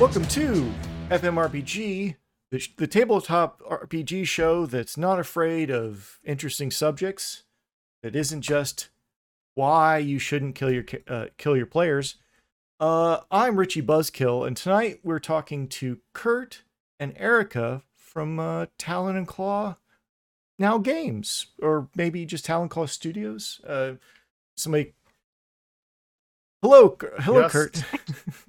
Welcome to FMRPG, the, sh- the tabletop RPG show that's not afraid of interesting subjects. That isn't just why you shouldn't kill your uh, kill your players. Uh, I'm Richie Buzzkill, and tonight we're talking to Kurt and Erica from uh, Talon and Claw Now Games, or maybe just Talon Claw Studios. Uh, somebody. Hello, hello, Yes. Kurt.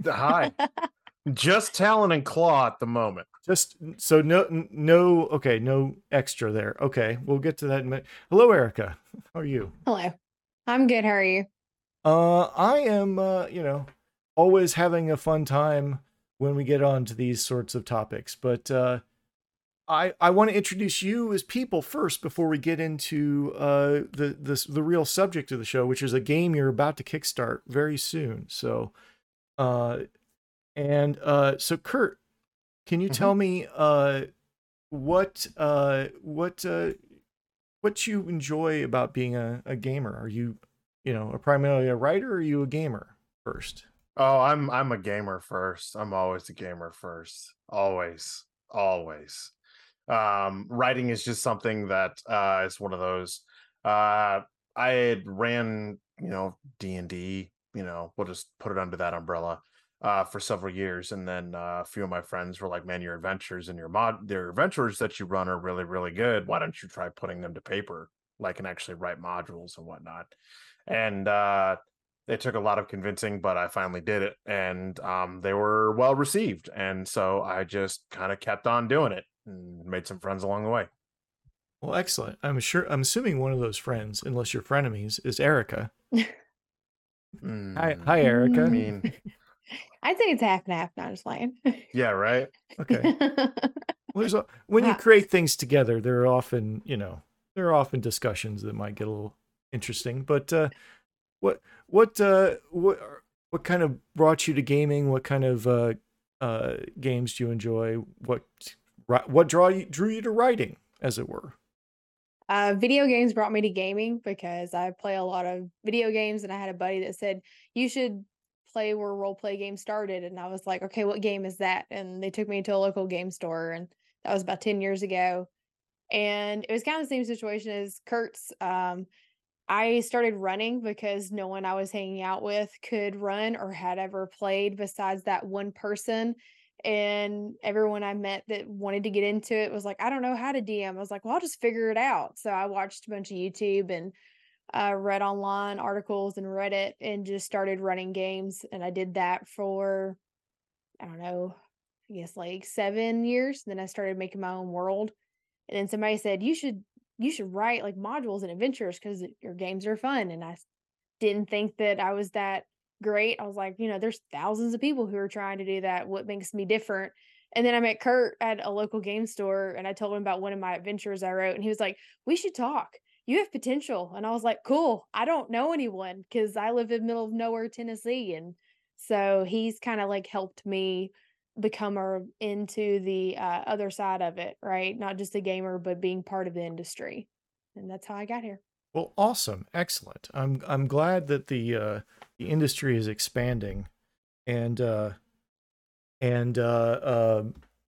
Hi. Just Talon and Claw at the moment. Just so no no okay no extra there. Okay, we'll get to that. In a minute. Hello, Erica. How are you? Hello. I'm good. How are you? Uh, I am. Uh, you know, always having a fun time when we get on to these sorts of topics. But uh, I I want to introduce you as people first before we get into uh the the the real subject of the show, which is a game you're about to kickstart very soon. So, uh, and uh, so Kurt, can you Mhm. tell me uh what uh what uh what you enjoy about being a, a gamer? Are you you know a primarily a writer or are you a gamer first? Oh, I'm I'm a gamer first. I'm always a gamer first. Always. Always. Um writing is just something that uh is one of those uh I ran, you know, D&D, you know, we'll just put it under that umbrella. Uh, for several years, and then uh, a few of my friends were like, "Man, your adventures and your mod, your adventures that you run are really, really good. Why don't you try putting them to paper, like and actually write modules and whatnot?" And uh, it took a lot of convincing, but I finally did it, and um, they were well received, and so I just kind of kept on doing it and made some friends along the way. Well, excellent. I'm sure. I'm assuming one of those friends, unless you're frenemies, is Erica. Hi, Mm, hi, Erica. I mean, I'd say it's half and half. Not just playing. yeah, right. Okay. Well, a, when you create things together, there are often, you know, there are often discussions that might get a little interesting. But uh, what, what, uh, what, what kind of brought you to gaming? What kind of uh, uh, games do you enjoy? What, what draw you drew you to writing, as it were? uh, video games brought me to gaming because I play a lot of video games, and I had a buddy that said you should play where role play games started, and I was like, okay, what game is that? And they took me to a local game store, and that was about ten years ago. And it was kind of the same situation as Kurt's. Um, I started running because no one I was hanging out with could run or had ever played besides that one person. And everyone I met that wanted to get into it was like, I don't know how to DM. I was like, well, I'll just figure it out. So I watched a bunch of YouTube and uh, read online articles and Reddit and just started running games. And I did that for, I don't know, I guess like seven years. Then I started making my own world. And then somebody said, you should you should write like modules and adventures because your games are fun. And I didn't think that I was that great. I was like, you know, there's thousands of people who are trying to do that. What makes me different? And then I met Kurt at a local game store and I told him about one of my adventures I wrote. And he was like, we should talk. You have potential. And I was like, cool. I don't know anyone because I live in middle of nowhere, Tennessee. And so he's kind of like helped me become a, into the uh, other side of it, right? Not just a gamer, but being part of the industry. And that's how I got here. Well, awesome, excellent. I'm I'm glad that the uh, the industry is expanding, and uh, and uh, uh,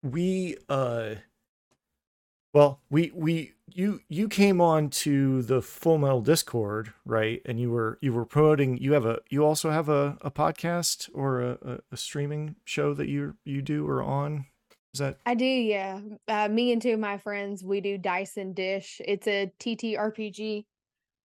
we uh, well we we you you came on to the Full Metal Discord, right? And you were you were promoting. You have a you also have a, a podcast or a, a, streaming show that you you do or on. Is that I do, yeah. Uh, me and two of my friends, we do Dice and Dish. It's a TTRPG.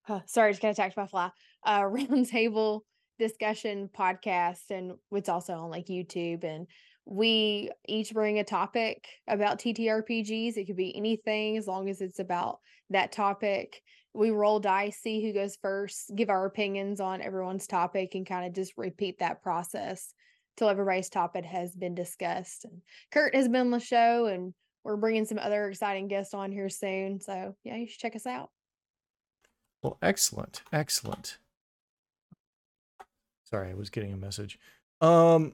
Huh, sorry, just got attacked by a fly. Uh, round table discussion podcast, and it's also on like YouTube. And we each bring a topic about TTRPGs. It could be anything as long as it's about that topic. We roll dice, see who goes first, give our opinions on everyone's topic, and kind of just repeat that process till everybody's topic has been discussed. And Kurt has been on the show, and we're bringing some other exciting guests on here soon. So yeah, you should check us out. Well, excellent, excellent. Sorry, I was getting a message. Um,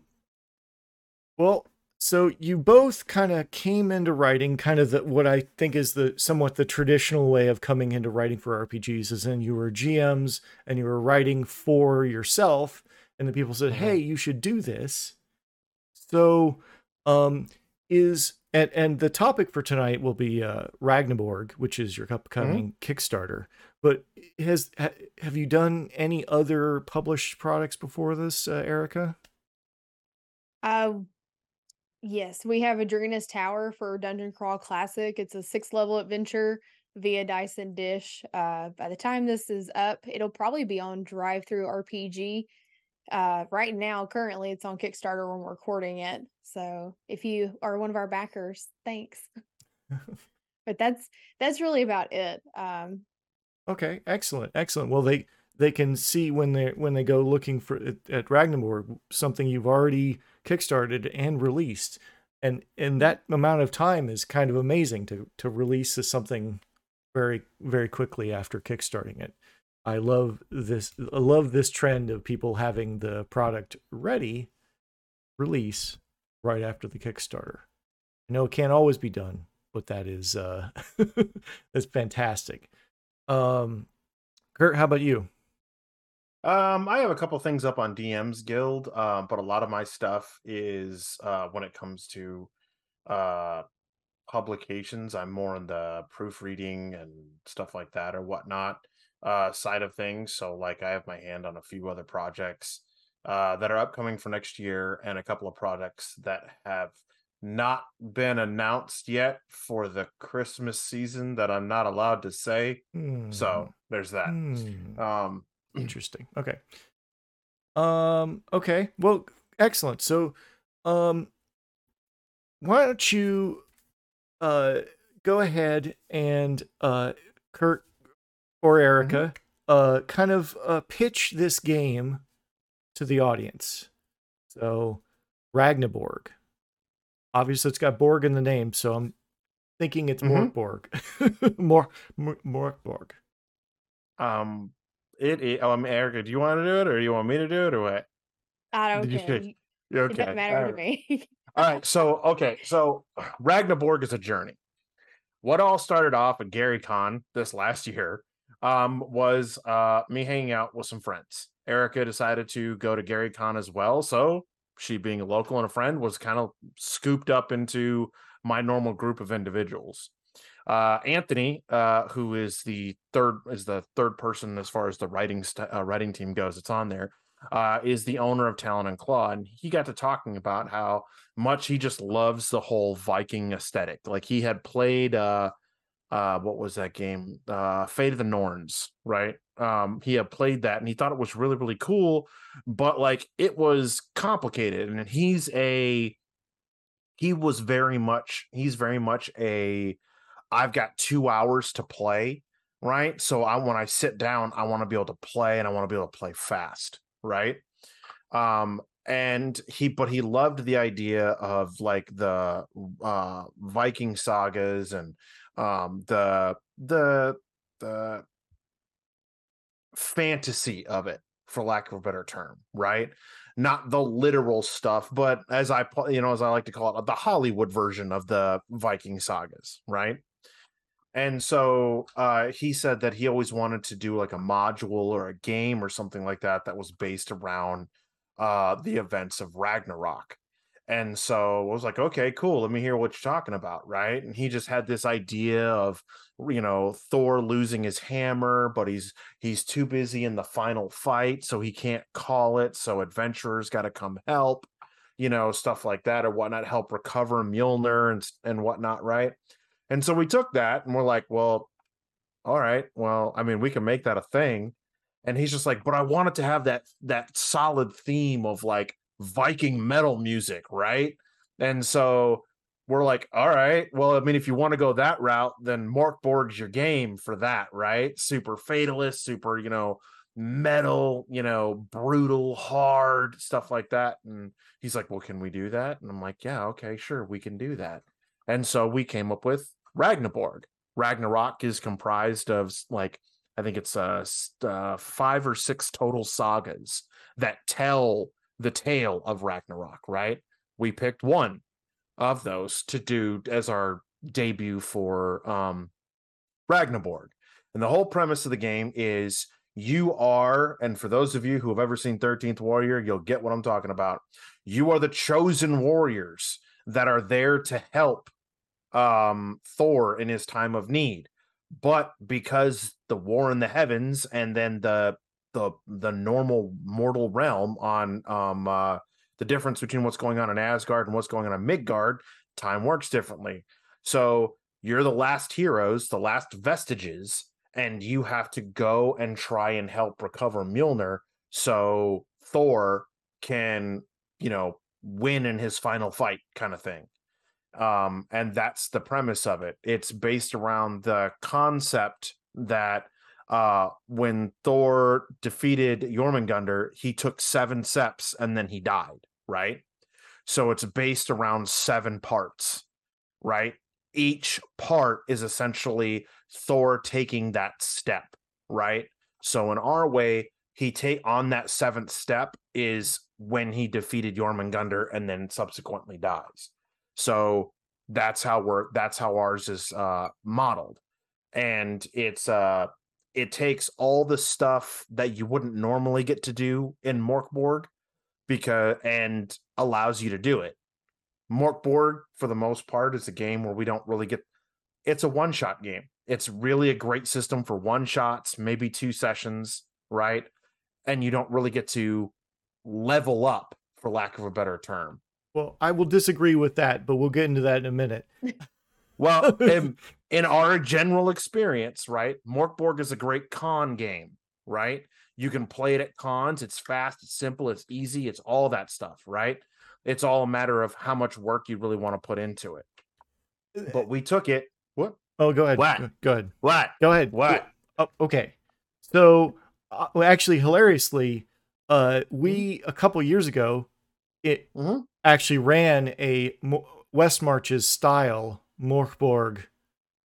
well, so you both kind of came into writing, kind of the, what I think is the somewhat the traditional way of coming into writing for RPGs, is in you were GMs and you were writing for yourself, and the people said, Mhm. "Hey, you should do this." So, um, is and and the topic for tonight will be uh, Ragnaborg, which is your upcoming Kickstarter. But has ha, have you done any other published products before this, uh, Erica? Uh, yes, we have Adrena's Tower for Dungeon Crawl Classic. It's a six level adventure via Dice and Dish. Uh, by the time this is up, it'll probably be on DriveThruRPG. Uh, right now, currently, it's on Kickstarter when we're recording it. So if you are one of our backers, thanks. but that's that's really about it. Um, Okay, excellent, excellent. Well, they they can see when they when they go looking for at, at Ragnarok something you've already kickstarted and released, and and that amount of time is kind of amazing to to release something very very quickly after kickstarting it. I love this. I love this trend of people having the product ready, release right after the Kickstarter. I know it can't always be done, but that is uh, that's fantastic. Um, Kurt, how about you? Um, I have a couple things up on DM's Guild, uh, but a lot of my stuff is uh, when it comes to uh, publications. I'm more in the proofreading and stuff like that or whatnot uh, side of things. So, like, I have my hand on a few other projects uh, that are upcoming for next year, and a couple of products that have not been announced yet for the Christmas season that I'm not allowed to say. So there's that. Hmm. Um, Interesting. Okay. Um. Okay. Well, excellent. So, um, why don't you, uh, go ahead and uh, Kurt or Erica, uh, kind of uh pitch this game to the audience. So, Ragnaborg. Obviously, it's got Borg in the name, so I'm thinking it's Mhm. Morkborg. More, more, Morkborg. Um, it, it um, Erica, do you want to do it or you want me to do it or what? I don't you care. Yeah, It doesn't matter all to right. me. All right. So, okay. So, Ragnaborg is a journey. What all started off at Gary Con this last year um, was uh, me hanging out with some friends. Erica decided to go to Gary Con as well. So, she being a local and a friend was kind of scooped up into my normal group of individuals. Uh, Anthony, uh, who is the third is the third person as far as the writing st- uh, writing team goes. It's on there. Uh, is the owner of Talon and Claw, and he got to talking about how much he just loves the whole Viking aesthetic. Like he had played uh uh what was that game? Uh Fate of the Norns, right? Um he had played that and he thought it was really really cool, but like it was complicated and he's a he was very much he's very much a I've got 2 hours to play, right? So I when I sit down, I want to be able to play and I want to be able to play fast, right? Um and he but he loved the idea of like the uh viking sagas and um the the the fantasy of it for lack of a better term right not the literal stuff but as i you know as i like to call it the hollywood version of the viking sagas right and so uh, he said that he always wanted to do like a module or a game or something like that that was based around uh, the events of Ragnarok. And so I was like, okay, cool. Let me hear what you're talking about. Right. And he just had this idea of, you know, Thor losing his hammer, but he's he's too busy in the final fight, so he can't call it. So adventurers got to come help, you know, stuff like that or whatnot, help recover Mjolnir and and whatnot, right? And so we took that and we're like, well, all right, well, I mean, we can make that a thing. And he's just like, but I wanted to have that that solid theme of like Viking metal music, right? And so we're like, all right, well, I mean, if you want to go that route, then Morkborg's your game for that, right? Super fatalist, super, you know, metal, you know, brutal, hard, stuff like that. And he's like, well, can we do that? And I'm like, yeah, okay, sure, we can do that. And so we came up with Ragnaborg. Ragnarok is comprised of like I think it's uh, uh five or six total sagas that tell the tale of Ragnarok, right? We picked one of those to do as our debut for um Ragnaborg. And the whole premise of the game is you are, and for those of you who have ever seen 13th Warrior, you'll get what I'm talking about. You are the chosen warriors that are there to help um Thor in his time of need. But because the war in the heavens and then the the the normal mortal realm on um uh the difference between what's going on in Asgard and what's going on in Midgard, time works differently. So you're the last heroes, the last vestiges, and you have to go and try and help recover Mjolnir so Thor can, you know, win in his final fight kind of thing. Um, and that's the premise of it. It's based around the concept that uh when Thor defeated Jormungandr, he took seven steps and then he died, right? So it's based around seven parts, right? Each part is essentially Thor taking that step, right? So in our way, he take on that seventh step is when he defeated Jormungandr and then subsequently dies. So that's how we're that's how ours is uh modeled. And it's uh it takes all the stuff that you wouldn't normally get to do in Morkborg because and allows you to do it. Morkborg, for the most part, is a game where we don't really get it's a one-shot game. It's really a great system for one shots, maybe two sessions, right? And you don't really get to level up, for lack of a better term. Well, I will disagree with that, but we'll get into that in a minute. Well, in, in our general experience, right? Morkborg is a great con game, right? You can play it at cons. It's fast, it's simple, it's easy, it's all that stuff, right? It's all a matter of how much work you really want to put into it. But we took it. What? Oh, go ahead. What? Go- ahead. What? Go ahead. What? Oh, okay. So, uh, well, actually, hilariously, uh, we a couple years ago, it Mhm. Actually ran a Mo- West Marches style Morkborg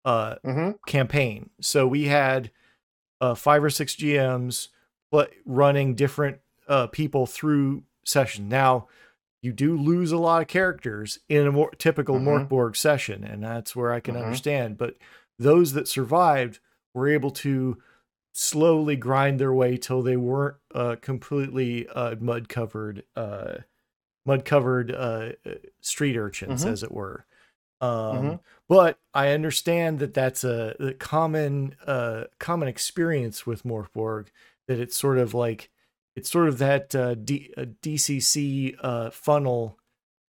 uh, Mm-hmm. campaign. So we had uh, five or six GMs running different uh, people through session. Now, you do lose a lot of characters in a more typical Mhm. Morkborg session, and that's where I can Mhm. understand. But those that survived were able to slowly grind their way till they weren't uh, completely uh, mud covered, uh, mud covered uh, uh, street urchins, Mhm. as it were. Um, Mhm. But I understand that that's a, a common uh, common experience with Morkborg. That it's sort of like it's sort of that uh, D, uh, DCC uh, funnel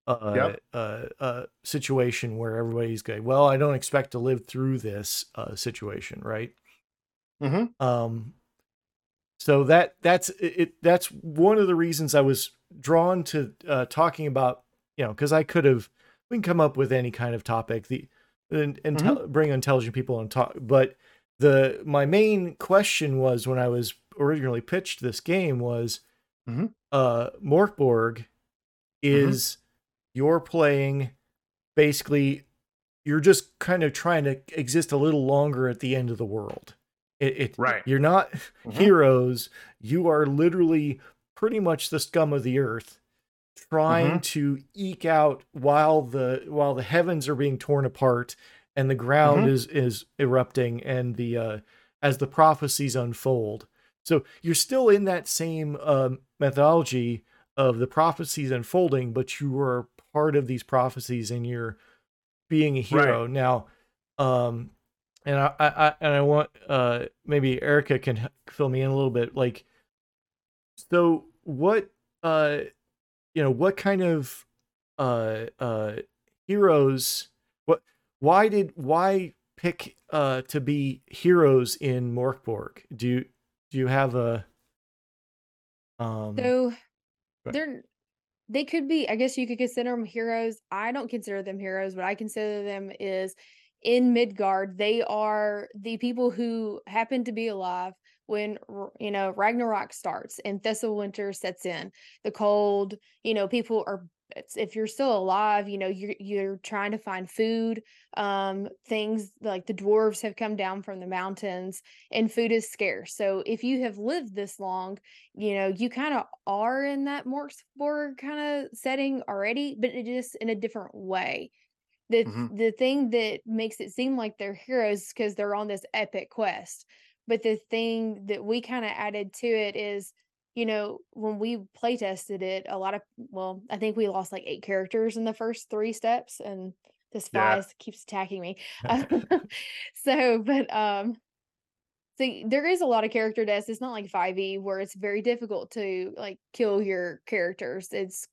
uh, Yep. uh, uh, situation where everybody's going, well, I don't expect to live through this uh, situation, right? Mm-hmm. Um, so that that's it. That's one of the reasons I was drawn to uh, talking about, you know, because I could have we can come up with any kind of topic the and, and tel- bring intelligent people and talk, but the my main question was when I was originally pitched this game was, Mhm. uh, Morkborg is you're playing basically you're just kind of trying to exist a little longer at the end of the world. It, it Right. You're not Mhm. heroes. You are literally pretty much the scum of the earth, trying to eke out while the while the heavens are being torn apart and the ground is is erupting and the uh, as the prophecies unfold. So you're still in that same um, methodology of the prophecies unfolding, but you are part of these prophecies and you're being a hero now. Um, and I, I, I and I want uh maybe Erica can fill me in a little bit. Like, so what uh, you know, what kind of uh uh heroes? What? Why did why pick uh to be heroes in Morkborg? Do you do you have a um? So they're they could be, I guess you could consider them heroes. I don't consider them heroes, but I consider them is in Midgard. They are the people who happen to be alive when you know Ragnarok starts and Fimbulwinter sets in. The cold, you know, people are it's, if you're still alive, you know, you're you're trying to find food. Um, things like the dwarves have come down from the mountains and food is scarce. So if you have lived this long, you know, you kind of are in that Morksborg kind of setting already, but it is in a different way. The Mhm. the thing that makes it seem like they're heroes because they're on this epic quest. But the thing that we kind of added to it is you know, when we play tested it, a lot of well, I think we lost like eight characters in the first three steps, and this Yeah. flies keeps attacking me. so, but um, so there is a lot of character deaths. It's not like 5e where it's very difficult to like kill your characters. It's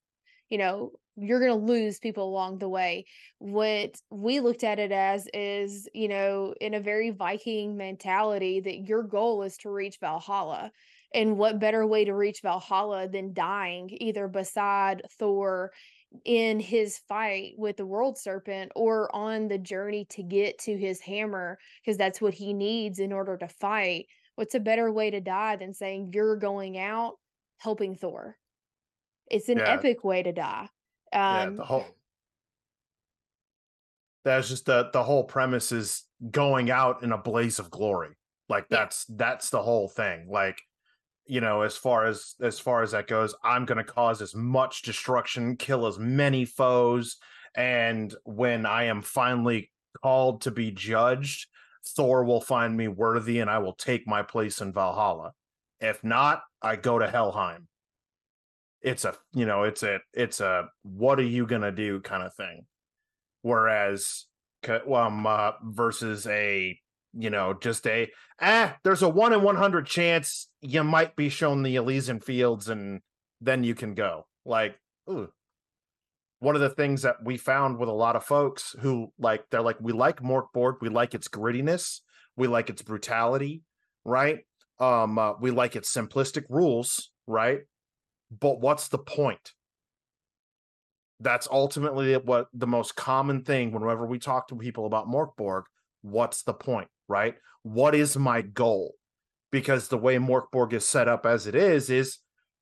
you know, you're going to lose people along the way. What we looked at it as is, you know, in a very Viking mentality that your goal is to reach Valhalla. And what better way to reach Valhalla than dying either beside Thor in his fight with the world serpent or on the journey to get to his hammer because that's what he needs in order to fight. What's a better way to die than saying you're going out helping Thor? It's an Yeah. epic way to die. Yeah, Um, the whole that's just the the whole premise is going out in a blaze of glory. Like Yeah. that's that's the whole thing. Like you know, as far as as far as that goes, I'm going to cause as much destruction, kill as many foes, and when I am finally called to be judged, Thor will find me worthy and I will take my place in Valhalla. If not, I go to Helheim. It's a, you know, it's a it's a what are you to do kind of thing. Whereas um uh, versus a you know, just a ah, there's a one in one hundred chance you might be shown the Elysian fields and then you can go. Like, ooh. One of the things that we found with a lot of folks who like they're like, we like Morkborg, we like its grittiness, we like its brutality, right? Um, uh, we like its simplistic rules, right? But what's the point? That's ultimately what the most common thing whenever we talk to people about Morkborg. What's the point, right? What is my goal? Because the way Morkborg is set up as it is, is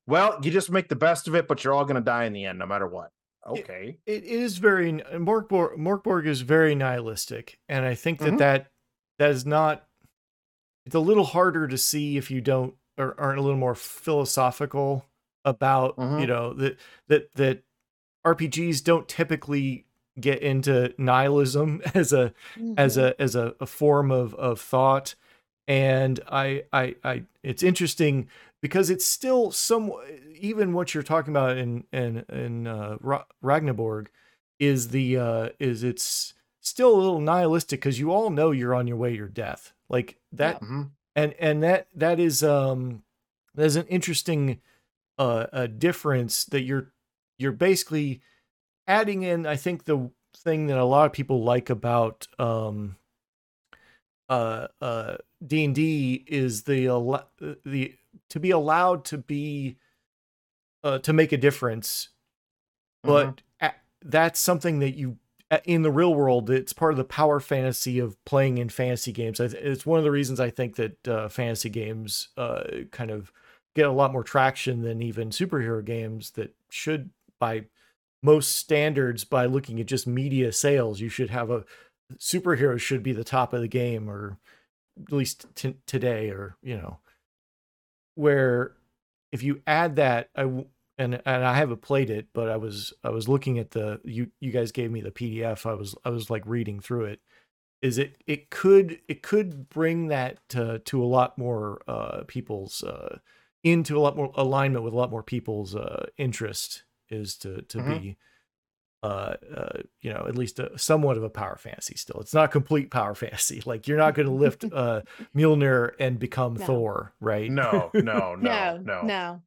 well, you just make the best of it, but you're all going to die in the end, no matter what. Okay. It is very Morkborg. Morkborg is very nihilistic, and I think that Mhm. that that is not. It's a little harder to see if you don't or aren't a little more philosophical about you Mhm. know that that that RPGs don't typically get into nihilism as a as mhm. a as a, a form of of thought and I, I i it's interesting because it's still some even what you're talking about in in in uh Ra- Ragnaborg is the uh is it's still a little nihilistic because you all know you're on your way to your death like that Mhm. and and that that is um there's an interesting uh a difference that you're you're basically adding in i think the thing that a lot of people like about um uh uh d&d is the al- the to be allowed to be uh to make a difference but a- that's something that you in the real world it's part of the power fantasy of playing in fantasy games. It's one of the reasons i think that uh, fantasy games uh, kind of get a lot more traction than even superhero games that should by most standards by looking at just media sales you should have a superheroes should be the top of the game or at least t- today or you know where if you add that I w- and and I haven't played it, but I was I was looking at the you you guys gave me the PDF. I was I was like reading through it. Is it it could it could bring that to to a lot more uh people's uh into a lot more alignment with a lot more people's uh interest is to to Mhm. be uh, uh you know at least a, somewhat of a power fantasy still it's not complete power fantasy like you're not going to lift uh Mjolnir and become No. Thor right No, no, no, no, no, no.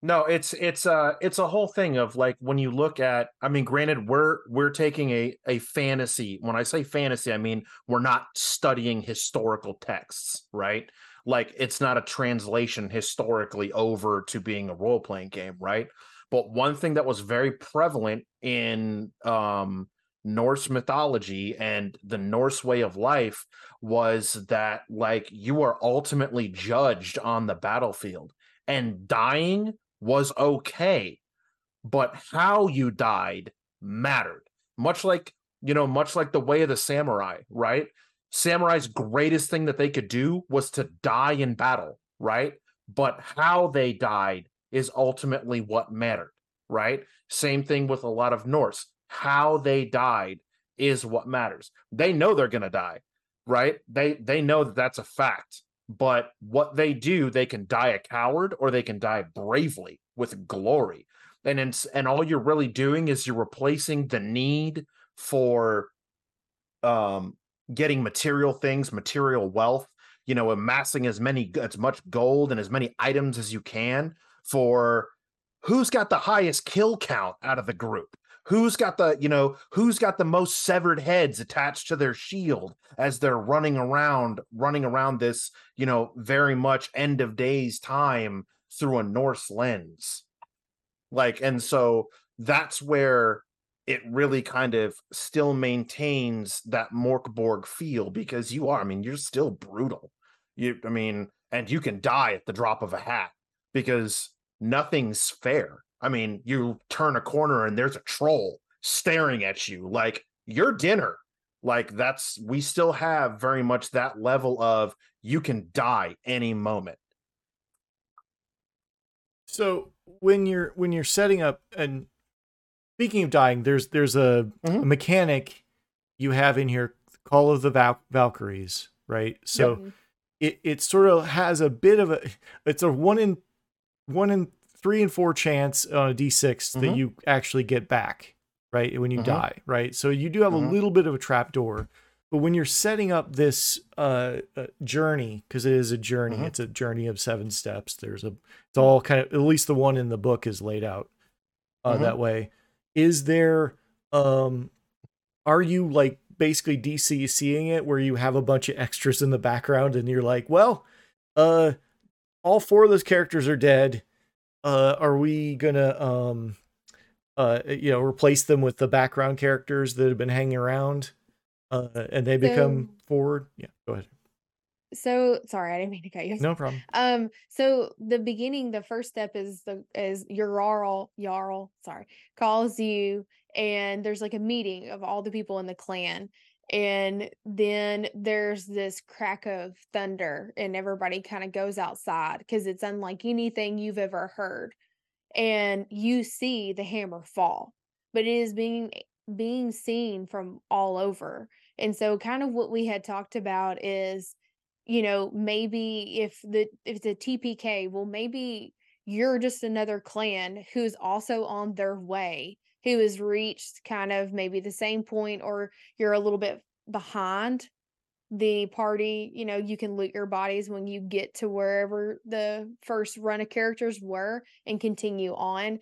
No, it's it's uh it's a whole thing of like when you look at I mean granted we're we're taking a a fantasy when I say fantasy I mean we're not studying historical texts, right? Like it's not a translation historically over to being a role playing game, right? But one thing that was very prevalent in um Norse mythology and the Norse way of life was that like you are ultimately judged on the battlefield and dying was okay but how you died mattered. Much like, you know, much like the way of the samurai, right? Samurai's greatest thing that they could do was to die in battle, right? But how they died is ultimately what mattered, right? Same thing with a lot of Norse. How they died is what matters. They know they're going to die, right? They they know that that's a fact. But what they do, they can die a coward or they can die bravely with glory. And in, and all you're really doing is you're replacing the need for um getting material things, material wealth, you know, amassing as many as much gold and as many items as you can for who's got the highest kill count out of the group? Who's got the you know who's got the most severed heads attached to their shield as they're running around running around this you know very much end of days time through a norse lens? Like and so that's where it really kind of still maintains that morkborg feel because you are i mean you're still brutal you i mean and you can die at the drop of a hat because nothing's fair I mean, you turn a corner and there's a troll staring at you like your dinner. Like that's we still have very much that level of you can die any moment. So when you're when you're setting up and speaking of dying, there's there's a, mm-hmm. a mechanic you have in here, Call of the Val- Valkyries, right? So it it sort of has a bit of a it's a one in one in three and four chance on a d6 mm-hmm. that you actually get back, right? When you mm-hmm. die, right? So you do have mm-hmm. a little bit of a trap door. But when you're setting up this uh, uh, journey, because it is a journey, mm-hmm. it's a journey of seven steps. There's a, it's all kind of, at least the one in the book is laid out uh, mm-hmm. that way. Is there, um, are you like basically DC seeing it where you have a bunch of extras in the background and you're like, well, uh, all four of those characters are dead uh, are we gonna um, uh, you know replace them with the background characters that have been hanging around uh, and they become so, forward? Yeah, go ahead. So sorry, I didn't mean to cut you. No problem. Um, so the beginning, the first step is the is your Jarl, Jarl, sorry, calls you, and there's like a meeting of all the people in the clan, and then there's this crack of thunder and everybody kind of goes outside because it's unlike anything you've ever heard and you see the hammer fall but it is being being seen from all over and so kind of what we had talked about is you know maybe if the if a tpk well maybe you're just another clan who's also on their way who has reached kind of maybe the same point or you're a little bit behind the party you know you can loot your bodies when you get to wherever the first run of characters were and continue on.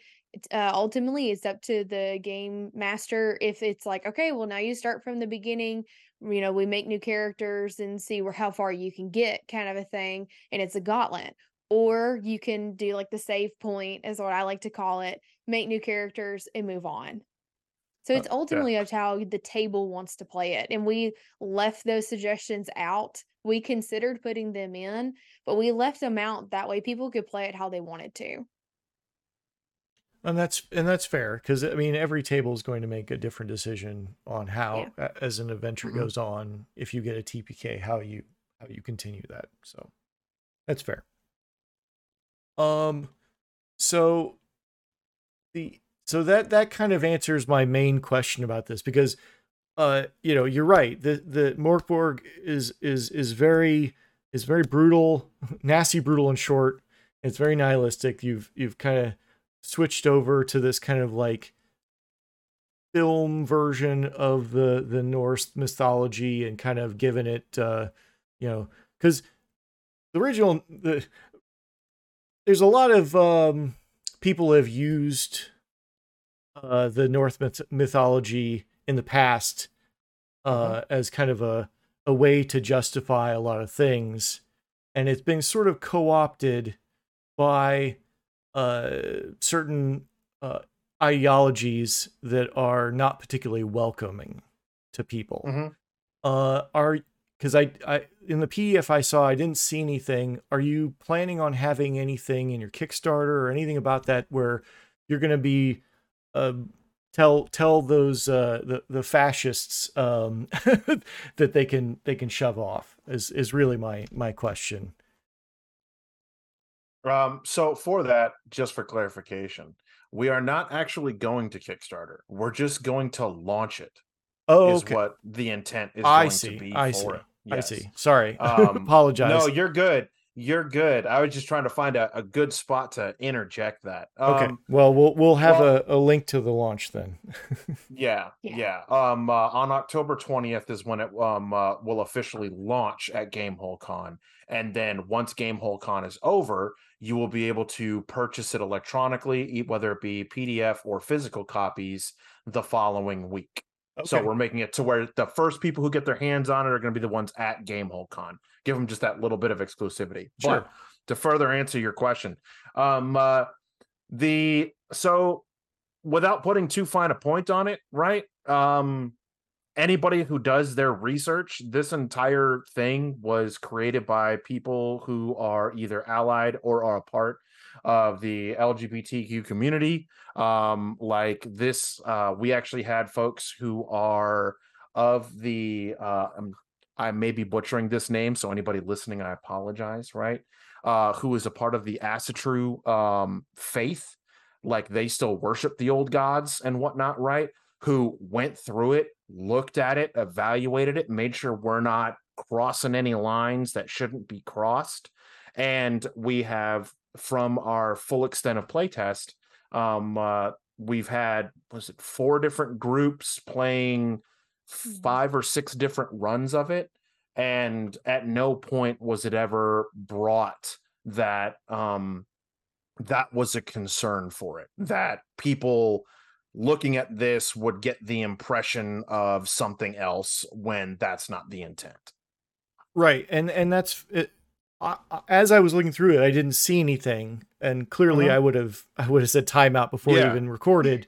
Uh, ultimately it's up to the game master if it's like okay well now you start from the beginning you know we make new characters and see where how far you can get kind of a thing and it's a gauntlet or you can do like the save point is what i like to call it make new characters and move on so uh, it's ultimately yeah. up to how the table wants to play it. And we left those suggestions out. We considered putting them in, but we left them out that way people could play it how they wanted to. And that's and that's fair because I mean every table is going to make a different decision on how yeah. as an adventure mm-hmm. goes on if you get a TPK how you how you continue that. So that's fair. Um so the so that that kind of answers my main question about this because uh you know you're right the the Morkborg is is is very is very brutal nasty brutal and short it's very nihilistic you've you've kind of switched over to this kind of like film version of the the Norse mythology and kind of given it uh you know cuz the original the there's a lot of um people have used uh, the North myth- mythology in the past uh, mm-hmm. as kind of a, a way to justify a lot of things. And it's been sort of co opted by certain uh, ideologies that are not particularly welcoming to people. Mm-hmm. Uh, are because I, I in the PDF I saw I didn't see anything. Are you planning on having anything in your Kickstarter or anything about that where you're going to be uh, tell tell those uh, the the fascists um, that they can they can shove off is is really my my question. Um, so for that, just for clarification, we are not actually going to Kickstarter. We're just going to launch it. Oh, is okay. what the intent is I going see. to be I for see. it. I see. Sorry. Um, Apologize. No, you're good. You're good. I was just trying to find a, a good spot to interject that. okay. Um, well, we'll we'll have well- a, a link to the launch then. Yeah, Yeah. yeah. Um, uh, on October twentieth is when it um uh, will officially launch at Gamehole Con, and then once Gamehole Con is over, you will be able to purchase it electronically, whether it be PDF or physical copies, the following week. So we're making it to where the first people who get their hands on it are going to be the ones at Gamehole Con. Give them just that little bit of exclusivity. Sure. But to further answer your question, um, uh, the so without putting too fine a point on it, right? Um, anybody who does their research, this entire thing was created by people who are either allied or are a part of the LGBTQ community. Um, like this, uh, we actually had folks who are of the uh, um, I may be butchering this name, so anybody listening, I apologize, right? Uh, who is a part of the Asatru um, faith, like they still worship the old gods and whatnot, right? Who went through it, looked at it, evaluated it, made sure we're not crossing any lines that shouldn't be crossed. And we have, from our full extent of playtest, um, uh, we've had, was it four different groups playing Mhm. five or six different runs of it and at no point was it ever brought that um that was a concern for it that people looking at this would get the impression of something else when that's not the intent Right, and and that's it. I, as I was looking through it, I didn't see anything, and clearly, Mhm. I would have I would have said timeout before Yeah. even recorded.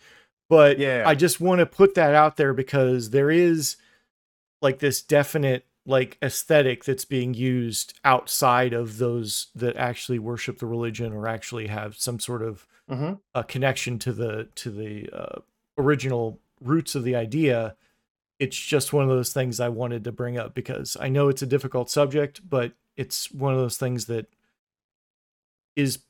But Yeah. I just want to put that out there because there is like this definite like aesthetic that's being used outside of those that actually worship the religion or actually have some sort of mm-hmm. a connection to the to the uh, original roots of the idea it's just one of those things i wanted to bring up because i know it's a difficult subject but it's one of those things that is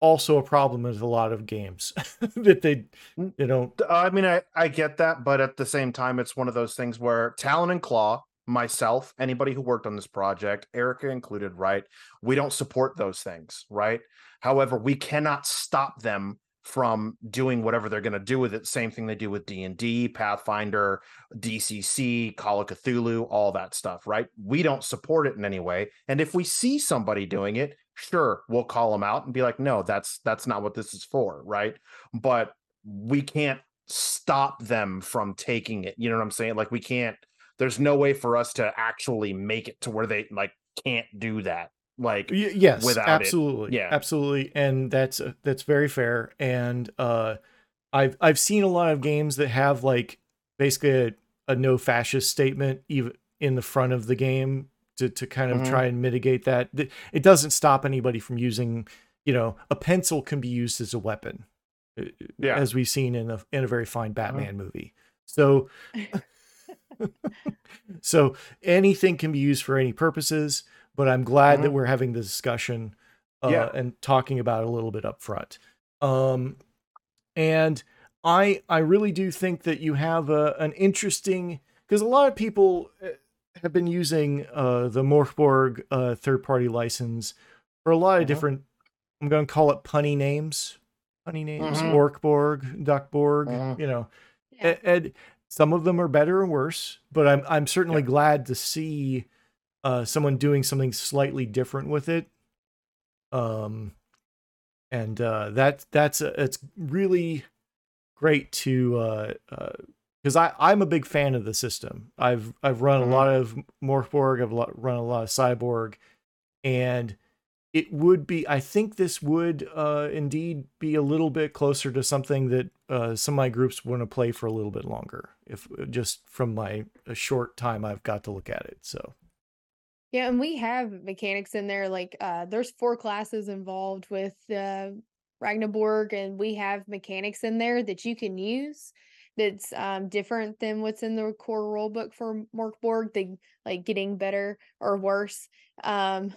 also a problem with a lot of games that they mm, you know i mean I, I get that but at the same time it's one of those things where talon and claw myself anybody who worked on this project erica included right we don't support those things right? However we cannot stop them from doing whatever they're going to do with it. Same thing they do with d&d pathfinder dcc call of cthulhu all that stuff right? We don't support it in any way. And if we see somebody doing it sure we'll call them out and be like no that's that's not what this is for right? But we can't stop them from taking it you know what i'm saying? Like we can't there's no way for us to actually make it to where they like can't do that like Y- yes without it. absolutely Yeah. absolutely and that's uh, that's very fair and uh i've i've seen a lot of games that have like basically a, a no fascist statement even in the front of the game to to kind of Mhm. try and mitigate that it doesn't stop anybody from using you know a pencil can be used as a weapon uh, Yeah. as we've seen in a in a very fine batman movie so so anything can be used for any purposes, but I'm glad that Mhm. we're having the discussion uh, Yeah. and talking about it a little bit up front. Um, and I I really do think that you have a, an interesting because a lot of people uh, have been using uh, the Morkborg uh, third party license for a lot of Mhm. different. I'm going to call it punny names, punny names, Mhm. Orkborg, Duckborg, Mhm. you know Yeah. and, and some of them are better and worse but i'm i'm certainly Yeah. glad to see uh someone doing something slightly different with it um and uh that that's uh, it's really great to uh uh because I I'm a big fan of the system. I've I've run a lot of Morkborg. I've run a lot of Cyborg, and it would be. I think this would uh, indeed be a little bit closer to something that uh, some of my groups want to play for a little bit longer. If just from my short time I've got to look at it. So Yeah, and we have mechanics in there. Like, uh, there's four classes involved with uh, Ragnaborg, and we have mechanics in there that you can use that's um, different than what's in the core rule book for Mörk Borg. The like getting better or worse. Um,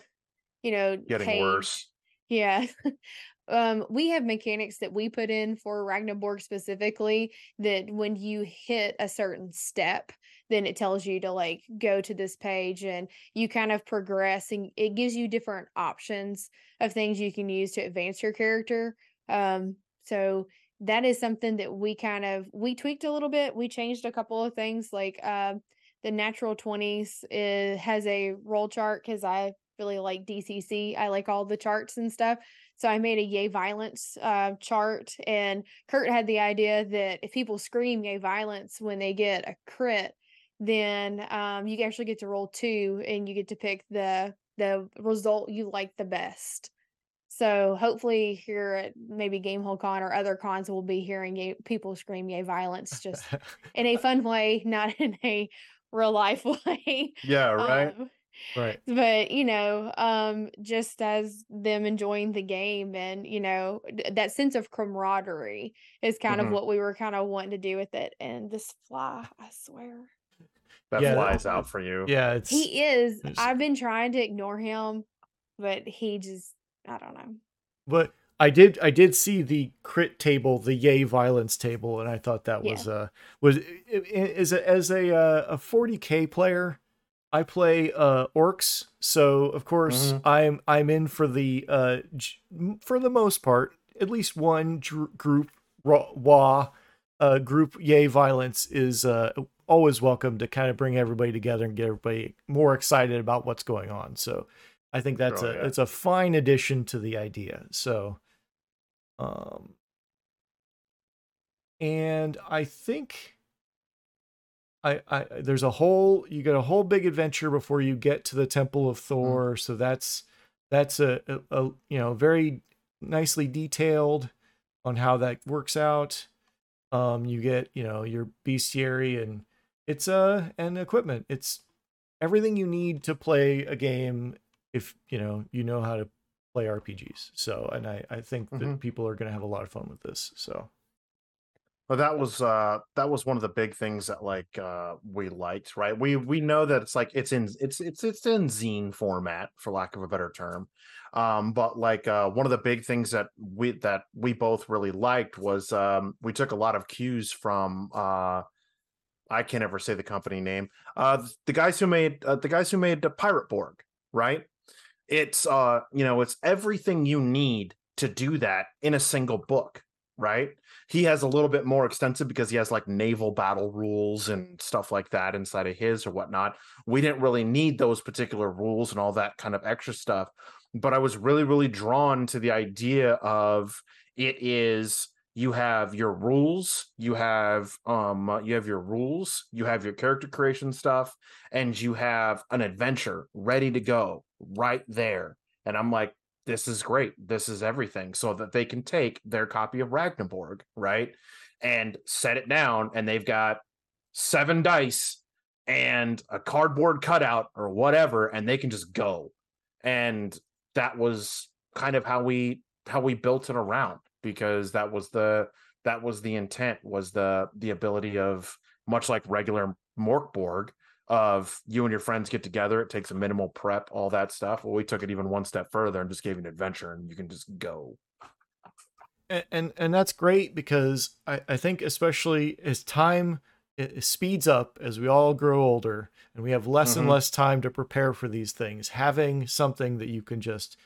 you know, Getting worse. Yeah. um, we have mechanics that we put in for Ragnaborg specifically that when you hit a certain step, then it tells you to like go to this page and you kind of progress and it gives you different options of things you can use to advance your character. Um, so that is something that we kind of we tweaked a little bit. We changed a couple of things like uh, the natural 20s is, has a roll chart because I really like DCC. I like all the charts and stuff. So I made a yay violence uh, chart, and Kurt had the idea that if people scream yay violence when they get a crit, then um, you actually get to roll two, and you get to pick the the result you like the best. So hopefully here at maybe Gamehole Con or other cons, we'll be hearing people scream yay violence just in a fun way, not in a real life way. Yeah, right. Um, right. but you know um just as them enjoying the game and you know that sense of camaraderie is kind Mhm. of what we were kind of wanting to do with it and this fly i swear that Yeah, flies out for you. Yeah, it's he is there's- i've been trying to ignore him but he just i don't know but I did I did see the crit table, the yay violence table, and I thought that Yeah. was uh was i- i- as a as a uh, a 40k player, I play uh orcs, so of course Mhm. I'm I'm in for the uh j- m- for the most part at least one dr- group ra- wa uh group yay violence is uh always welcome to kind of bring everybody together and get everybody more excited about what's going on. So I think that's Oh, a yeah. it's a fine addition to the idea. So um and I think I, I there's a whole you get a whole big adventure before you get to the temple of Thor so that's that's a, a, a you know very nicely detailed on how that works out um you get you know your bestiary and it's uh and equipment it's everything you need to play a game if you know you know how to play rpgs so and i i think that Mhm. people are going to have a lot of fun with this so But that was uh that was one of the big things that like uh we liked, right? We we know that it's like it's in it's it's it's in zine format for lack of a better term. Um but like uh one of the big things that we that we both really liked was um we took a lot of cues from uh I can't ever say the company name. Uh the guys who made uh, the guys who made the Pirate Borg, right? It's uh you know, it's everything you need to do that in a single book, right? he has a little bit more extensive because he has like naval battle rules and stuff like that inside of his or whatnot. We didn't really need those particular rules and all that kind of extra stuff. But I was really, really drawn to the idea of it is you have your rules, you have um uh, you have your rules, you have your character creation stuff, and you have an adventure ready to go right there. And I'm like, this is great. This is everything. So that they can take their copy of Ragnaborg, right? And set it down, and they've got seven dice and a cardboard cutout or whatever, and they can just go. And that was kind of how we how we built it around because that was the that was the intent was the the ability of much like regular Morkborg of you and your friends get together. It takes a minimal prep, all that stuff. Well, we took it even one step further and just gave you an adventure, and you can just go. and and, and that's great because I, I think especially as time it speeds up as we all grow older and we have less and Mhm. less time to prepare for these things having something that you can just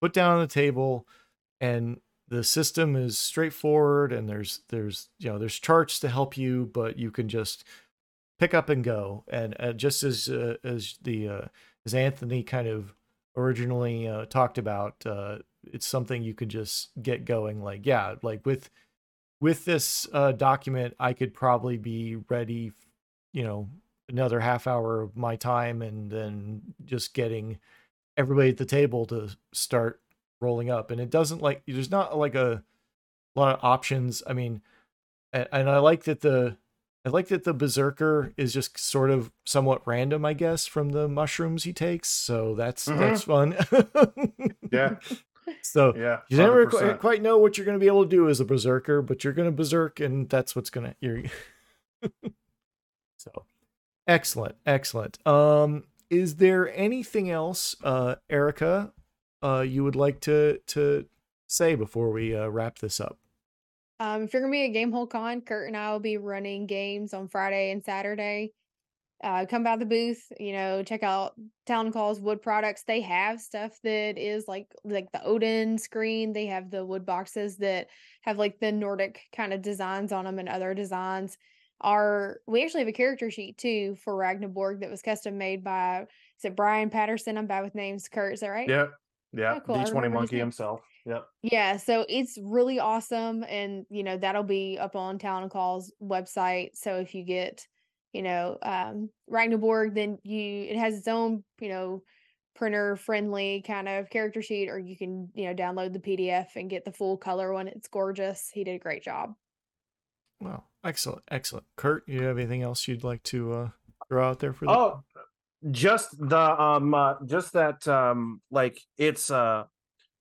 put down on the table and the system is straightforward and there's there's you know there's charts to help you but you can just pick up and go. And uh, just as uh, as the uh, as Anthony kind of originally uh, talked about uh, it's something you could just get going. Like yeah like with with this uh, document i could probably be ready you know another half hour of my time and then just getting everybody at the table to start rolling up and it doesn't like there's not like a lot of options i mean and, and i like that the i like that the berserker is just sort of somewhat random i guess from the mushrooms he takes so that's Mhm. that's fun Yeah. So Yeah, you never qu- quite know what you're going to be able to do as a berserker, but you're going to berserk, and that's what's going to you're. so, excellent, excellent. Um, is there anything else, uh, Erica, uh, you would like to to say before we uh, wrap this up? Um, if you're gonna be at Gamehole Con, Kurt and I will be running games on Friday and Saturday. Uh, come by the booth, you know, check out Town Calls Wood Products. They have stuff that is like like the Odin screen. They have the wood boxes that have like the Nordic kind of designs on them and other designs. Our we actually have a character sheet too for Ragnaborg that was custom made by is it Brian Patterson? I'm bad with names. Kurt, is that right? Yep. Yeah. Oh, cool. I D20 monkey name. himself. Yep. Yeah, so it's really awesome, and you know that'll be up on Talon Claw's website. So if you get, you know, um, Ragnaborg, then you it has its own, you know, printer friendly kind of character sheet, or you can, you know, download the PDF and get the full color one. It's gorgeous. He did a great job. Well, excellent, excellent. Kurt, you have anything else you'd like to uh, throw out there for? The- Oh, just the um, uh, just that um, like it's uh,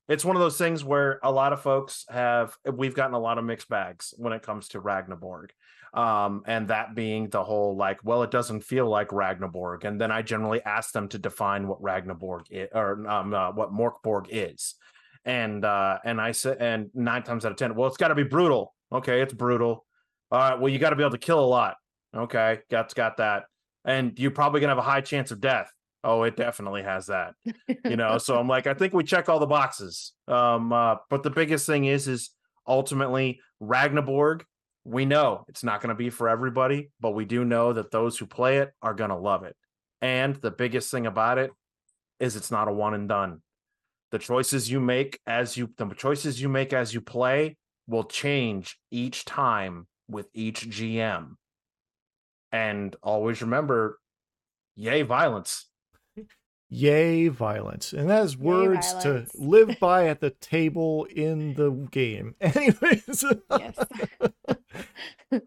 it's one of those things where a lot of folks have we've gotten a lot of mixed bags when it comes to Ragnaborg. Um, and that being the whole like, well, it doesn't feel like Ragnaborg. And then I generally ask them to define what Ragnaborg is or um, uh, what Morkborg is. And uh, and I said, and nine times out of ten, well, it's got to be brutal. Okay, it's brutal. All right, well, you got to be able to kill a lot. Okay, got got that. And you're probably gonna have a high chance of death. Oh, it definitely has that you know? So i'm like i think we check all the boxes. Um uh, but the biggest thing is is ultimately ragnaborg we know it's not going to be for everybody but we do know that those who play it are going to love it. And the biggest thing about it is it's not a one and done. The choices you make as you the choices you make as you play will change each time with each gm and always remember yay violence Yay, violence. And that is words violence. to live by at the table in the game. Anyways. yes.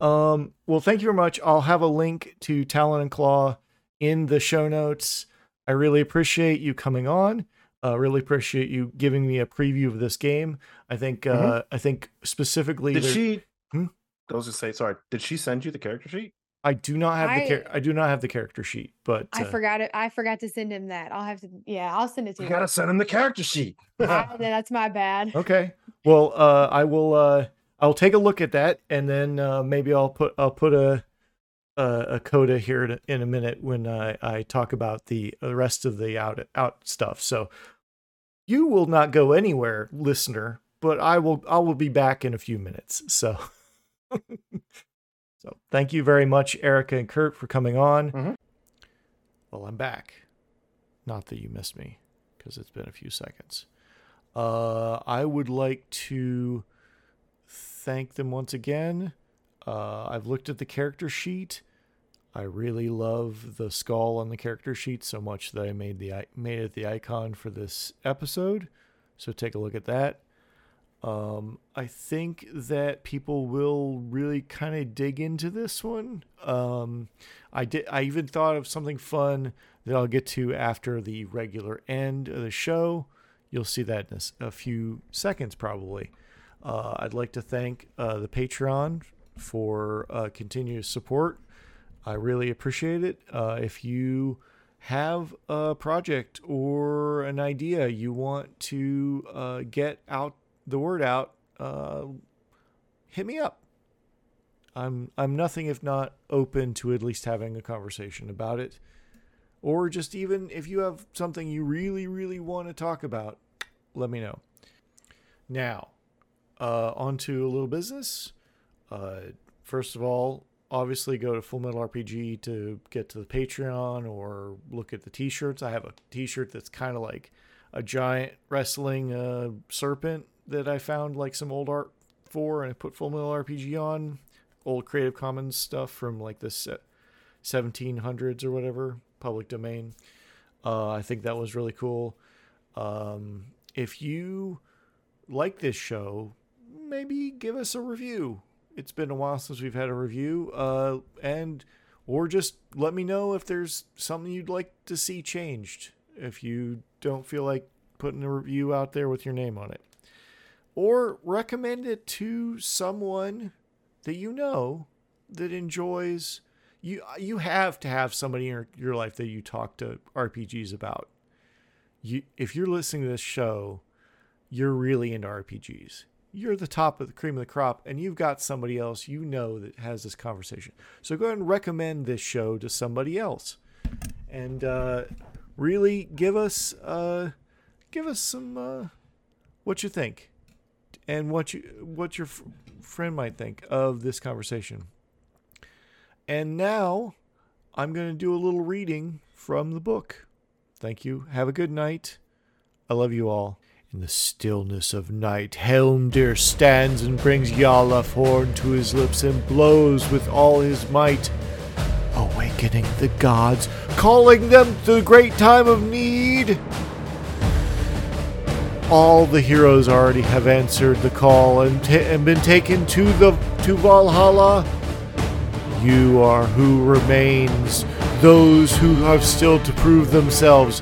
um, well, thank you very much. I'll have a link to Talon and Claw in the show notes. I really appreciate you coming on. Uh, really appreciate you giving me a preview of this game. I think uh, I think specifically Did there- she? I was just say sorry. Did she send you the character sheet? I do not have the I- char- I do not have the character sheet, but I uh, forgot it. I forgot to send him that. I'll have to. Yeah, I'll send it to You you. gotta send him the character sheet. Then that's my bad. Okay. Well, uh, I will. Uh, I'll take a look at that, and then uh, maybe I'll put I'll put a a, a coda here in a, in a minute when I, I talk about the, the rest of the out out stuff. So you will not go anywhere, listener. But I will. I will be back in a few minutes. So. so thank you very much, Erica and Kurt, for coming on. Mhm. Well, I'm back. Not that you missed me, because it's been a few seconds. Uh, I would like to thank them once again. Uh, I've looked at the character sheet. I really love the skull on the character sheet so much that I made the made it the icon for this episode. So take a look at that. Um, I think that people will really kind of dig into this one. Um, I did. I even thought of something fun that I'll get to after the regular end of the show. You'll see that in a few seconds, probably. Uh, I'd like to thank uh, the Patreon for uh, continuous support. I really appreciate it. Uh, if you have a project or an idea you want to uh, get out the word out, uh, hit me up. I'm I'm nothing if not open to at least having a conversation about it, or just even if you have something you really really want to talk about, let me know. Now, uh, on to a little business. Uh, first of all, obviously go to Full Metal RPG to get to the Patreon or look at the T-shirts. I have a T-shirt that's kind of like a giant wrestling uh, serpent that I found like some old art for, and I put Full Metal RPG on. Old Creative Commons stuff from like the 1700s or whatever, public domain. Uh, I think that was really cool. Um, if you like this show, maybe give us a review. It's been a while since we've had a review, uh, and or just let me know if there's something you'd like to see changed. If you don't feel like putting a review out there with your name on it. Or recommend it to someone that you know that enjoys you you have to have somebody in your, life that you talk to RPGs about. You if you're listening to this show, you're really into RPGs. You're the top of the cream of the crop and you've got somebody else you know that has this conversation. So go ahead and recommend this show to somebody else. And uh, really give us uh, give us some uh, what you think and what you what your f- friend might think of this conversation. And now I'm going to do a little reading from the book. Thank you. Have a good night. I love you all. In the stillness of night, Heimdall stands and brings Gjallarhorn to his lips and blows with all his might, awakening the gods, calling them to the great time of need. All the heroes already have answered the call and, and been taken to the to Valhalla. You are who remains, those who have still to prove themselves.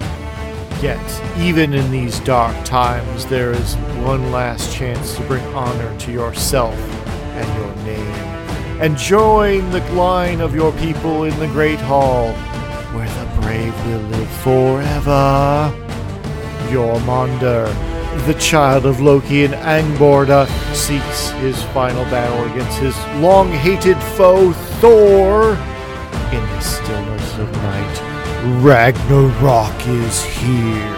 Yet, even in these dark times, there is one last chance to bring honor to yourself and your name, and join the line of your people in the Great Hall, where the brave will live forever. Jormungandr, the child of Loki and Angrboda, seeks his final battle against his long hated foe Thor. In the stillness of night, Ragnarok is here.